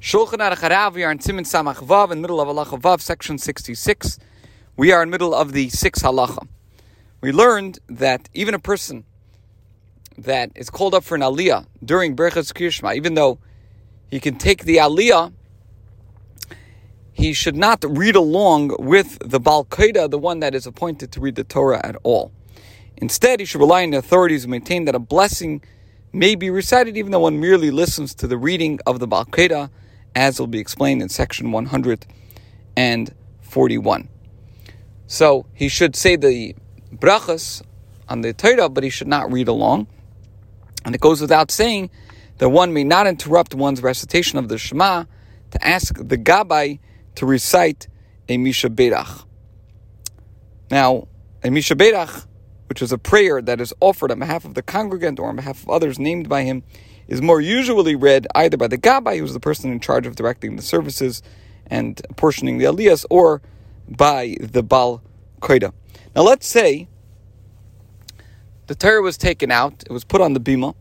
Shulchan Aruch Harav, we are in Siman Samach Vav, in the middle of Halacha Vav, section 66. We are in the middle of the sixth halacha. We learned that even a person that is called up for an aliyah during Berchas Kirishma, even though he can take the aliyah, he should not read along with the Bal the one that is appointed to read the Torah at all. Instead, he should rely on the authorities who maintain that a blessing may be recited even though one merely listens to the reading of the Bal as will be explained in section 141. So he should say the brachas on the Torah, but he should not read along. And it goes without saying that one may not interrupt one's recitation of the Shema to ask the Gabbai to recite a Mi Shebeirach. Now, a Mi Shebeirach, which is a prayer that is offered on behalf of the congregant or on behalf of others named by him, is more usually read either by the Gabbai, who's the person in charge of directing the services and apportioning the aliyahs, or by the Bal Koida. Now let's say the Torah was taken out, it was put on the bima,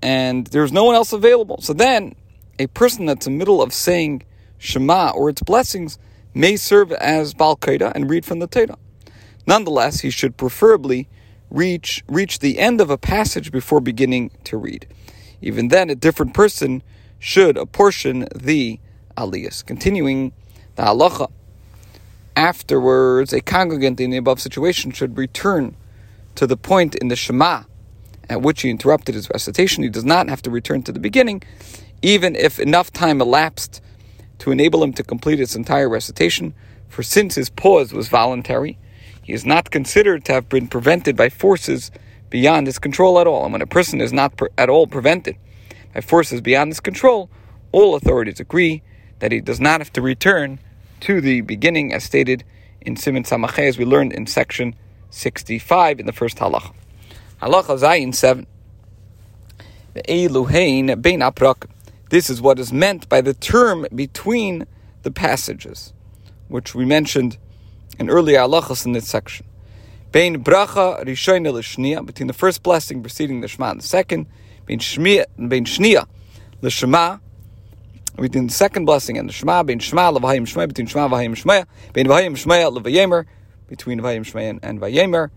and there's no one else available. So then a person that's in the middle of saying Shema or its blessings may serve as Bal Koida and read from the Torah. Nonetheless, he should preferably reach reach the end of a passage before beginning to read. Even then, a different person should apportion the aliyahs. Continuing the halacha. Afterwards, a congregant in the above situation should return to the point in the Shema at which he interrupted his recitation. He does not have to return to the beginning, even if enough time elapsed to enable him to complete his entire recitation. For since his pause was voluntary, he is not considered to have been prevented by forces beyond his control at all. And when a person is not per- at all prevented by forces beyond his control, all authorities agree that he does not have to return to the beginning as stated in Siman Samachay, as we learned in section 65 in the first halach. Halacha Zayin 7. Eluhain bein aprak. This is what is meant by the term between the passages, which we mentioned in earlier halachas in this section. Bein bracha rishoina l'shnia, between the first blessing preceding the Shema and the second. Bein shnia, bein shnia l'shema, between the second blessing and the Shema. Bein shema l'vahayim shmaya, between shema v'hayim shmaya. Bein v'hayim shmaya l'vayemer, between v'hayim shmaya and vayemer.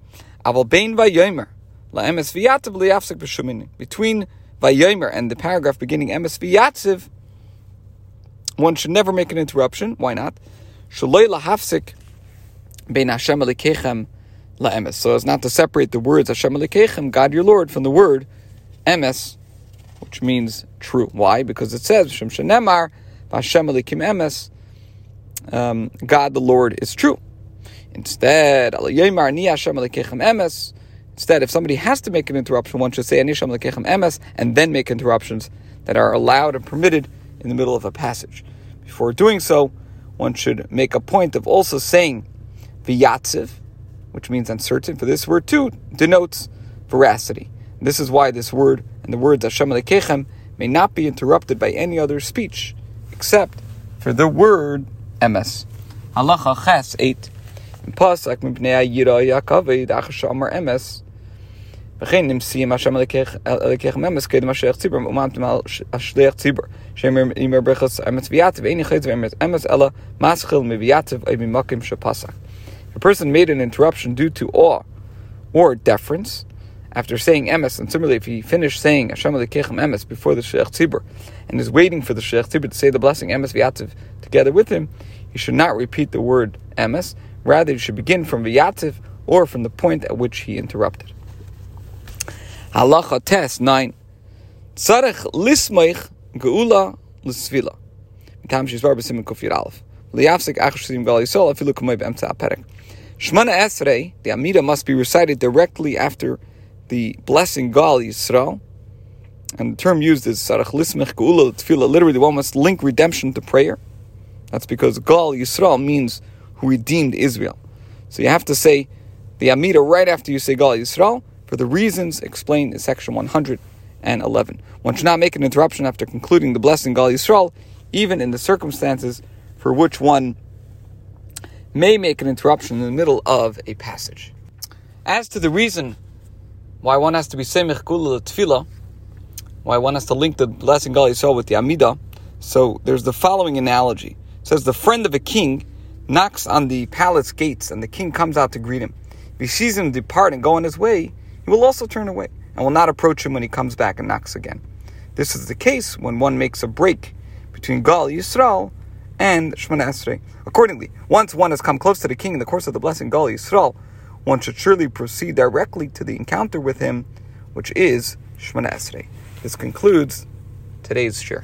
Aval bein vayemer la'emes v'yatziv li'afsik b'shumin. Between vayemer and the paragraph beginning emes v'yatziv, one should never make an interruption. Why not? Shaloi lahafsik bein Hashem alikechem So as not to separate the words Hashem Elikechem, God your Lord, from the word emes, which means true. Why? Because it says Shem Shenemar Hashem Elikim emes. Um, God the Lord is true. Instead, emes. Instead, if somebody has to make an interruption, one should say Anisham Lekechem emes and then make interruptions that are allowed and permitted in the middle of a passage. Before doing so, one should make a point of also saying v'yatziv, which means uncertain, for this word too denotes veracity. And this is why this word and the words Hashem Lekechem may not be interrupted by any other speech except for the word emes. Halacha Ches 8. In Pasach, Mibnei Yira Yaakaved, Achar Shamar MS. וכן נמסים השם אלוקיכם אמס קדם השליח ציבור מאומנתם על השליח ציבור שאומר ברכס אמס ויעטב אין יחד ואמס אלא מסחיל מביעטב אי ממקם שפסק a person made an interruption due to awe or deference after saying emes, and similarly, if he finished saying Hashem Elikechem emes before the Sheikh Tzibur and is waiting for the Sheikh Tzibur to say the blessing emes v'yativ together with him, he should not repeat the word emes. Rather, he should begin from v'yativ or from the point at which he interrupted. Halacha Tes nine. Tzarech lismoich geula l'svila. Tam shizvar b'simin kufir aleph. Liafsik achshisim gal yisol afilu kumoy b'emtza aperek. Shemoneh Esrei, the Amida must be recited directly after the blessing Gal Yisrael. And the term used is Sarach Lismech Geula Tefillah. Literally, one must link redemption to prayer. That's because Gal Yisrael means who redeemed Israel. So you have to say the Amida right after you say Gal Yisrael for the reasons explained in section 111. One should not make an interruption after concluding the blessing Gal Yisrael, even in the circumstances for which one may make an interruption in the middle of a passage. As to the reason why one has to be semich gula tefillah, why one has to link the blessing Gal Yisrael with the Amida, So there's the following analogy. It says the friend of a king knocks on the palace gates, and the king comes out to greet him. If he sees him depart and go on his way, he will also turn away and will not approach him when he comes back and knocks again. This is the case when one makes a break between Gal Yisrael and Shemoneh Esrei. Accordingly, once one has come close to the king in the course of the blessing Gal Yisrael, one should surely proceed directly to the encounter with him, which is Shemana Esrei. This concludes today's share.